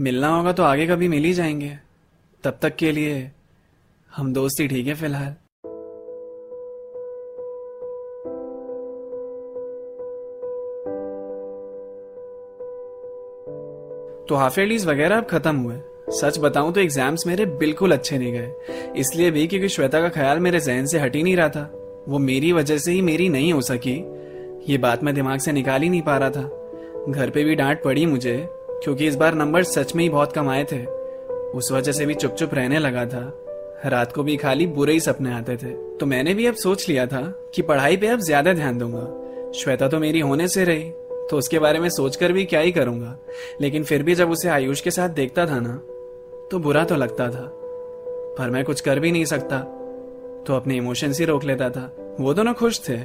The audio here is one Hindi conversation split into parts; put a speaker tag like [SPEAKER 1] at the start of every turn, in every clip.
[SPEAKER 1] मिलना होगा तो आगे कभी मिल ही जाएँगे। तब तक के लिए हम दोस्त ठीक है फ़िलहाल। तो हाफ़ ईयरलीज वगैरह अब खत्म हुए। सच बताऊँ तो एग्ज़ाम्स मेरे बिल्कुल अच्छे नहीं गए। इसलिए भी क्योंकि श्वेता का ख्याल मेरे जहन से हट ही नहीं रहा था। वो मेरी वजह से ही मेरी नहीं हो सकी। ये बात मैं दिमाग से निकाल ही नहीं पा रहा था। घर पे भी डांट पड़ी मुझे। क्योंकि इस बार नंबर सच में ही बहुत कम आए थे। उस वजह से भी चुप चुप रहने लगा था। रात को भी खाली बुरे ही सपने आते थे। तो मैंने भी अब सोच लिया था कि पढ़ाई पे अब ज़्यादा ध्यान दूँगा। श्वेता तो मेरी होने से रही तो उसके बारे में सोचकर भी क्या ही करूँगा। लेकिन फिर भी जब उसे आयुष के साथ देखता था ना तो बुरा तो लगता था। पर मैं कुछ कर भी नहीं सकता। तो अपने इमोशंस ही रोक लेता था। वो दोनों खुश थे।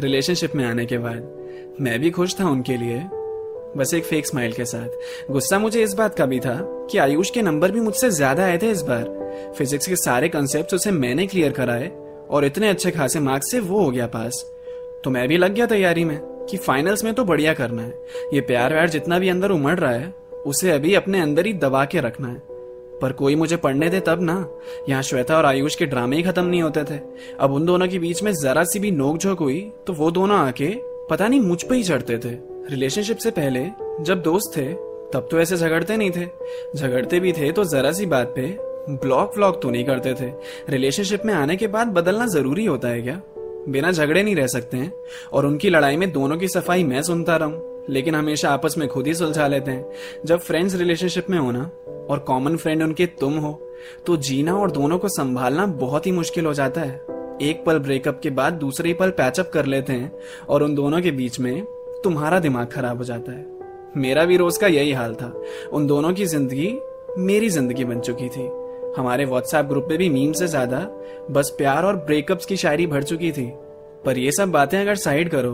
[SPEAKER 1] रिलेशनशिप में आने के बाद। मैं भी खुश था उनके लिए। बस एक फेक स्माइल के साथ। गुस्सा मुझे इस बात का भी था कि आयुष के नंबर भी मुझसे ज़्यादा आए थे इस बार। फिजिक्स के सारे कंसेप्ट उसे मैंने क्लियर कराए और इतने अच्छे खासे मार्क्स से वो हो गया पास। तो मैं भी लग गया तैयारी में कि फाइनल्स में तो बढ़िया करना है। ये प्यार व्यार जितना भी अंदर उमड़ रहा है, उसे अभी अपने अंदर ही दबा के रखना है। पर कोई मुझे पढ़ने दे तब ना। यहाँ श्वेता और आयुष के ड्रामे ही खत्म नहीं होते थे। अब उन दोनों के बीच में जरा सी भी नोक झोंक हुई तो वो दोनों आके पता नहीं मुझ पर ही चढ़ते थे। रिलेशनशिप से पहले, जब दोस्त थे, तब तो ऐसे झगड़ते नहीं थे। झगड़ते भी थे तो जरा सी बात पे ब्लॉक व्लॉक तो नहीं करते थे। रिलेशनशिप में आने के बाद बदलना ज़रूरी होता है क्या? बिना झगड़े नहीं रह सकते हैं। और उनकी लड़ाई में दोनों की सफ़ाई मैं सुनता रहूँ, लेकिन हमेशा आपस में खुद ही सुलझा लेते हैं। जब फ्रेंड्स रिलेशनशिप में होना और कॉमन फ्रेंड उनके तुम हो तो जीना और दोनों को संभालना बहुत ही मुश्किल हो जाता है। एक पल ब्रेकअप के बाद दूसरे पल पैचअप कर लेते हैं, और उन दोनों के बीच में तुम्हारा दिमाग खराब हो जाता है। मेरा भी रोज का यही हाल था। उन दोनों की ज़िंदगी मेरी ज़िंदगी बन चुकी थी। हमारे व्हाट्सएप ग्रुप पे भी मीम से ज़्यादा बस प्यार और ब्रेकअप्स की शायरी भर चुकी थी। पर ये सब बातें अगर साइड करो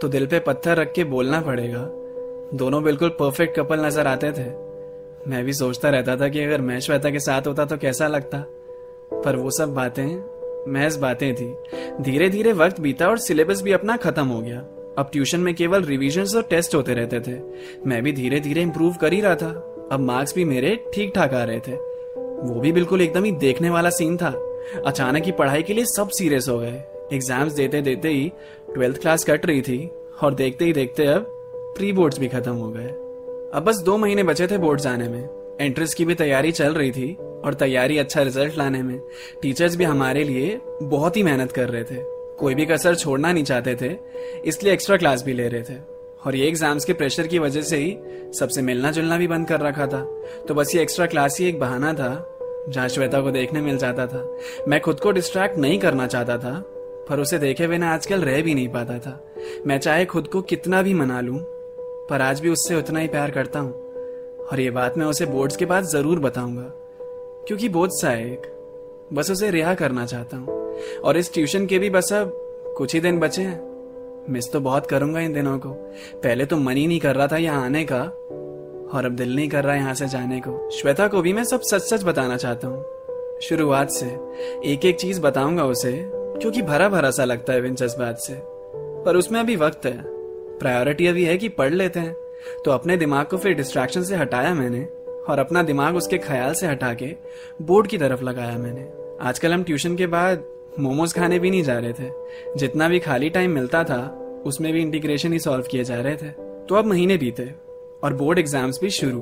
[SPEAKER 1] तो दिल पे पत्थर रख के बोलना पड़ेगा। दोनों बिल्कुल परफेक्ट कपल नज़र आते थे। मैं भी सोचता रहता था कि अगर मैं श्वेता के साथ होता तो कैसा लगता। पर वो सब बातें महज बातें थी। धीरे धीरे वक्त बीता और सिलेबस भी अपना खत्म हो गया। अब ट्यूशन में केवल रिविजन और टेस्ट होते रहते थे। मैं भी धीरे धीरे इम्प्रूव कर ही रहा था। अब मार्क्स भी मेरे ठीक ठाक आ रहे थे। वो भी बिल्कुल एकदम ही देखने वाला सीन था। अचानक ही पढ़ाई के लिए सब सीरियस हो गए। एग्ज़ाम्स देते देते ही ट्वेल्थ क्लास कट रही थी और देखते ही देखते अब प्री बोर्ड्स भी खत्म हो गए। अब बस दो महीने बचे थे बोर्ड जाने में। एंट्रेंस की भी तैयारी चल रही थी और तैयारी अच्छा रिज़ल्ट लाने में। टीचर्स भी हमारे लिए बहुत ही मेहनत कर रहे थे। कोई भी कसर छोड़ना नहीं चाहते थे, इसलिए एक्स्ट्रा क्लास भी ले रहे थे। और ये एग्ज़ाम्स के प्रेशर की वजह से ही सबसे मिलना जुलना भी बंद कर रखा था। तो बस ये एक्स्ट्रा क्लास ही एक बहाना था, जहाँ श्वेता को देखने मिल जाता था। मैं खुद को डिस्ट्रैक्ट नहीं करना चाहता था, पर उसे देखे बिना आजकल रह भी नहीं पाता था। मैं चाहे खुद को कितना भी मना लूँ, पर आज भी उससे उतना ही प्यार करता हूँ। और ये बात मैं उसे बोर्ड्स के बाद ज़रूर बताऊँगा, क्योंकि बोझ सा है एक बस उसे रिहा करना चाहता हूँ। और इस ट्यूशन के भी बस अब कुछ ही दिन बचे हैं। मिस तो बहुत करूँगा इन दिनों को। पहले तो मन ही नहीं कर रहा था यहाँ आने का, और अब दिल नहीं कर रहा यहाँ से जाने को। श्वेता को भी मैं सब सच सच बताना चाहता हूँ। शुरुआत से एक एक चीज़ बताऊँगा उसे, क्योंकि भरा भरा सा लगता है जज्बात से। पर उसमें अभी वक्त है। प्रायोरिटी अभी है कि पढ़ लेते हैं। तो अपने दिमाग को फिर डिस्ट्रैक्शन से हटाया मैंने, और अपना दिमाग उसके ख्याल से हटा के बोर्ड की तरफ़ लगाया मैंने। आजकल हम ट्यूशन के बाद मोमोज खाने भी नहीं जा रहे थे। जितना भी खाली टाइम मिलता था, उसमें भी इंटीग्रेशन ही सॉल्व किए जा रहे थे। तो अब महीने बीते और बोर्ड एग्ज़ाम्स भी शुरू।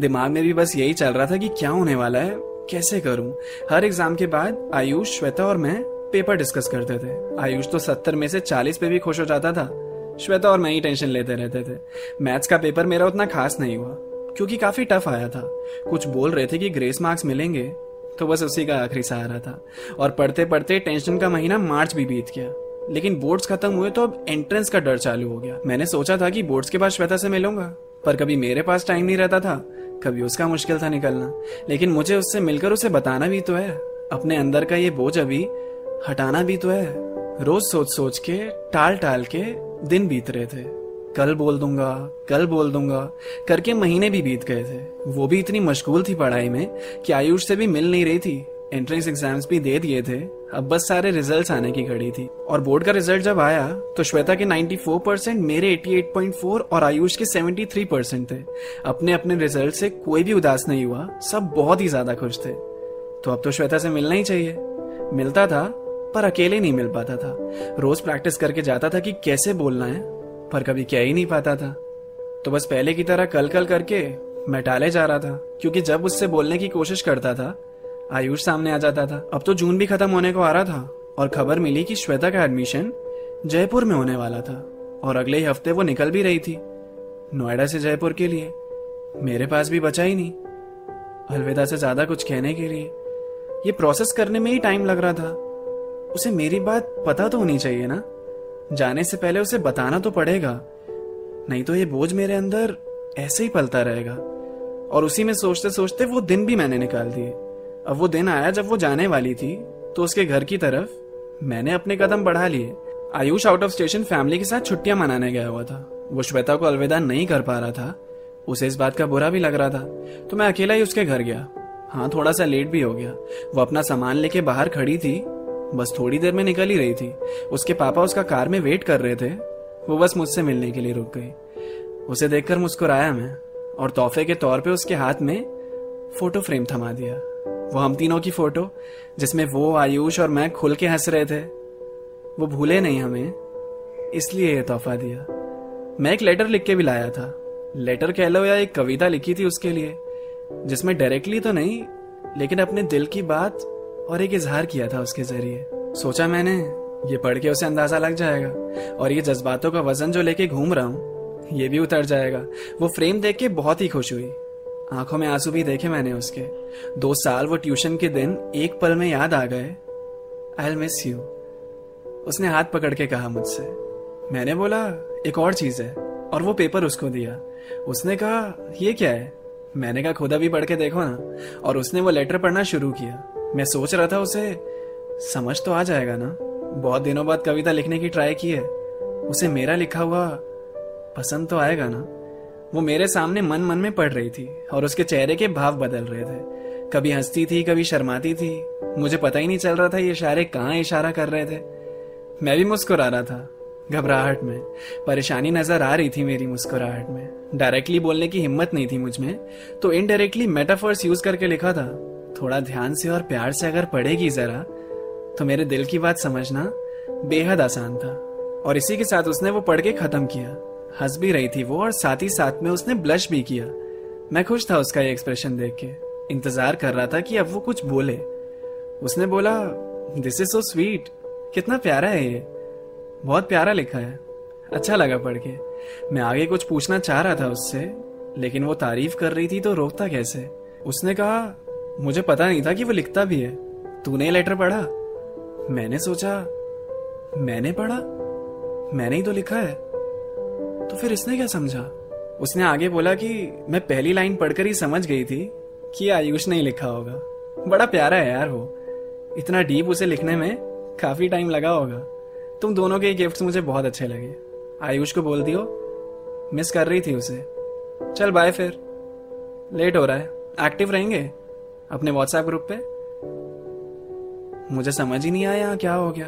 [SPEAKER 1] दिमाग में भी बस यही चल रहा था कि क्या होने वाला है, कैसे करूँ? हर एग्ज़ाम के बाद आयुष, श्वेता और मैं पेपर डिस्कस करते थे। आयुष तो सत्तर में से चालीस पे भी खुश हो जाता था। श्वेता और मैं ही टेंशन लेते रहते थे। मैथ्स का पेपर मेरा उतना खास नहीं हुआ, क्योंकि काफ़ी टफ आया था। कुछ बोल रहे थे कि ग्रेस मार्क्स मिलेंगे तो बस उसी का आखिरी सहारा था। और पढ़ते पढ़ते टेंशन का महीना मार्च भी बीत गया। लेकिन बोर्ड्स खत्म हुए तो अब एंट्रेंस का डर चालू हो गया। मैंने सोचा था कि बोर्ड्स के बाद श्वेता से मिलूँगा, पर कभी मेरे पास टाइम नहीं रहता था, कभी उसका मुश्किल था निकलना। लेकिन मुझे उससे मिलकर उसे बताना भी तो है। अपने अंदर का ये बोझ अभी हटाना भी तो है। रोज सोच सोच के टाल टाल के दिन बीत रहे थे। कल बोल दूँगा, कल बोल दूँगा। करके महीने भी बीत गए थे। वो भी इतनी मशगूल थी पढ़ाई में कि आयुष से भी मिल नहीं रही थी। एंट्रेंस एग्ज़ाम्स भी दे दिए थे। अब बस सारे रिजल्ट्स आने की घड़ी थी। और बोर्ड का रिज़ल्ट जब आया तो श्वेता के 94 परसेंट मेरे 88.4 और आयुष के 73 परसेंट थे। अपने अपने रिज़ल्ट से कोई भी उदास नहीं हुआ। सब बहुत ही ज़्यादा खुश थे। तो अब तो श्वेता से मिलना ही चाहिए। मिलता था, पर अकेले नहीं मिल पाता था। रोज प्रैक्टिस करके जाता था कि कैसे बोलना है। पर कभी कह ही नहीं पाता था। तो बस पहले की तरह कल कल करके मैं टाले जा रहा था, क्योंकि जब उससे बोलने की कोशिश करता था, आयुष सामने आ जाता था। अब तो जून भी खत्म होने को आ रहा था, और खबर मिली कि श्वेता का एडमिशन जयपुर में होने वाला था, और अगले ही हफ़्ते वो निकल भी रही थी, नोएडा से जयपुर के लिए। मेरे पास भी बचा ही नहीं, अलविदा से ज़्यादा कुछ कहने के लिए। ये प्रोसेस करने में ही टाइम लग रहा था। उसे मेरी बात पता तो होनी चाहिए ना? जाने से पहले उसे बताना तो पड़ेगा। नहीं तो ये बोझ मेरे अंदर ऐसे ही पलता रहेगा। और उसी में सोचते सोचते वो दिन भी मैंने निकाल दिए। अब वो दिन आया जब वो जाने वाली थी तो उसके घर की तरफ़ मैंने अपने कदम बढ़ा लिए। Ayush out of station family के साथ छुट्टियाँ मनाने गया हुआ था। वो श्वेता को अलविदा नहीं कर पा रहा था। उसे इस बात का बुरा भी लग रहा था। तो मैं अकेला ही उसके घर गया। हाँ थोड़ा सा लेट भी हो गया। वो अपना सामान लेके बाहर खड़ी थी। बस थोड़ी देर में निकल ही रही थी। उसके पापा उसका कार में वेट कर रहे थे। वो बस मुझसे मिलने के लिए रुक गई। उसे देखकर मुस्कुराया मैं और तोहफे के तौर पे उसके हाथ में फ़ोटो फ्रेम थमा दिया। वो हम तीनों की फ़ोटो जिसमें वो, आयुष और मैं खुल के हंस रहे थे। वो भूले नहीं हमें, इसलिए ये तोहफा दिया। मैं एक लेटर लिख के भी लाया था। लेटर कह लो या एक कविता लिखी थी उसके लिए, जिसमें डायरेक्टली तो नहीं, लेकिन अपने दिल की बात और एक इजहार किया था उसके ज़रिए। सोचा मैंने, ये पढ़ के उसे अंदाज़ा लग जाएगा। और ये जज्बातों का वज़न जो लेके घूम रहा हूँ, ये भी उतर जाएगा। वो फ्रेम देख के बहुत ही खुश हुई। आँखों में आँसू भी देखे मैंने उसके। दो साल वो ट्यूशन के दिन एक पल में याद आ गए। आई मिस यू उसने हाथ पकड़ के कहा मुझसे। मैंने बोला, एक और चीज़ है। और वो पेपर उसको दिया। उसने कहा, ये क्या है? मैंने कहा, खुदा भी पढ़ के देखो ना। और उसने वो लेटर पढ़ना शुरू किया। मैं सोच रहा था उसे समझ तो आ जाएगा ना। बहुत दिनों बाद कविता लिखने की ट्राई की है। उसे मेरा लिखा हुआ पसंद तो आएगा ना। वो मेरे सामने मन मन में पढ़ रही थी और उसके चेहरे के भाव बदल रहे थे। कभी हंसती थी, कभी शर्माती थी। मुझे पता ही नहीं चल रहा था ये इशारे कहाँ इशारा कर रहे थे। मैं भी मुस्कुरा रहा था घबराहट में। परेशानी नज़र आ रही थी मेरी मुस्कुराहट में। डायरेक्टली बोलने की हिम्मत नहीं थी मुझमें। तो इनडायरेक्टली मेटाफर्स यूज़ करके लिखा था। थोड़ा ध्यान से और प्यार से अगर पढ़ेगी जरा तो मेरे दिल की बात समझना बेहद आसान था। और इसी के साथ उसने वो पढ़ के खत्म किया। हंस भी रही थी वो और साथ ही साथ में उसने ब्लश भी किया। मैं खुश था उसका ये एक्सप्रेशन देख के। इंतज़ार कर रहा था कि अब वो कुछ बोले। उसने बोला दिस इज़ सो स्वीट कितना प्यारा है ये। बहुत प्यारा लिखा है। अच्छा लगा पढ़ के। मैं आगे कुछ पूछना चाह रहा था उससे, लेकिन वो तारीफ़ कर रही थी तो रोकता कैसे? उसने कहा मुझे पता नहीं था कि वो लिखता भी है। तूने लेटर पढ़ा? मैंने सोचा, मैंने पढ़ा? मैंने ही तो लिखा है। तो फिर इसने क्या समझा? उसने आगे बोला कि मैं पहली लाइन पढ़कर ही समझ गई थी कि आयुष ने ही लिखा होगा। बड़ा प्यारा है यार वो। इतना डीप उसे लिखने में काफ़ी टाइम लगा होगा। तुम दोनों के गिफ्ट्स मुझे बहुत अच्छे लगे। आयुष को बोल दियो मिस कर रही थी उसे। चल बाय फिर। लेट हो रहा है। एक्टिव रहेंगे? अपने व्हाट्सएप ग्रुप पे? मुझे समझ ही नहीं आया क्या हो गया।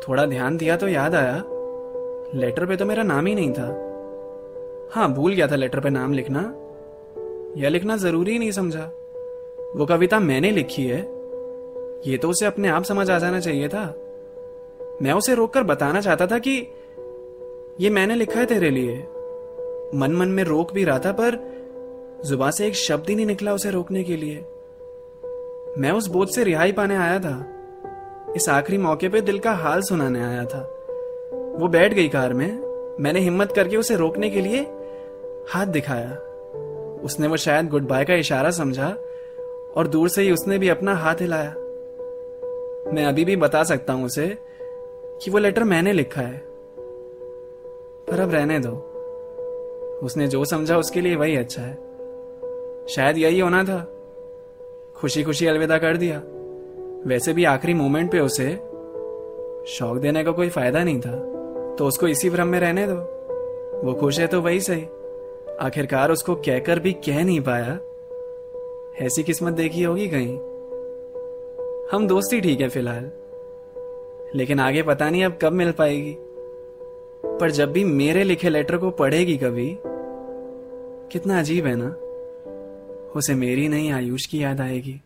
[SPEAKER 1] थोड़ा ध्यान दिया तो याद आया। लेटर पे तो मेरा नाम ही नहीं था। हाँ भूल गया था लेटर पे नाम लिखना। यह लिखना ज़रूरी ही नहीं समझा। वो कविता मैंने लिखी है। ये तो उसे अपने आप समझ आ जाना चाहिए था। मैं उसे रोककर बताना चाहता था कि ये मैंने लिखा है तेरे लिए। मन मन में रोक भी रहा था, पर जुबा से एक शब्द ही नहीं निकला उसे रोकने के लिए। मैं उस बोझ से रिहाई पाने आया था। इस आखिरी मौके पे दिल का हाल सुनाने आया था। वो बैठ गई कार में। मैंने हिम्मत करके उसे रोकने के लिए हाथ दिखाया। उसने वो शायद गुड बाय का इशारा समझा और दूर से ही उसने भी अपना हाथ हिलाया। मैं अभी भी बता सकता हूँ उसे कि वो लेटर मैंने लिखा है। पर अब रहने दो। उसने जो समझा उसके लिए वही अच्छा है। शायद यही होना था। खुशी खुशी अलविदा कर दिया। वैसे भी आखिरी मोमेंट पे उसे शौक देने का कोई फ़ायदा नहीं था। तो उसको इसी भ्रम में रहने दो। वो खुश है तो वही सही। आखिरकार उसको कहकर भी कह नहीं पाया। ऐसी किस्मत देखी होगी कहीं। हम दोस्ती ठीक है फ़िलहाल। लेकिन आगे पता नहीं अब कब मिल पाएगी। पर जब भी मेरे लिखे लेटर को पढ़ेगी कभी, कितना अजीब है ना। उसे मेरी नहीं आयुष की याद आएगी।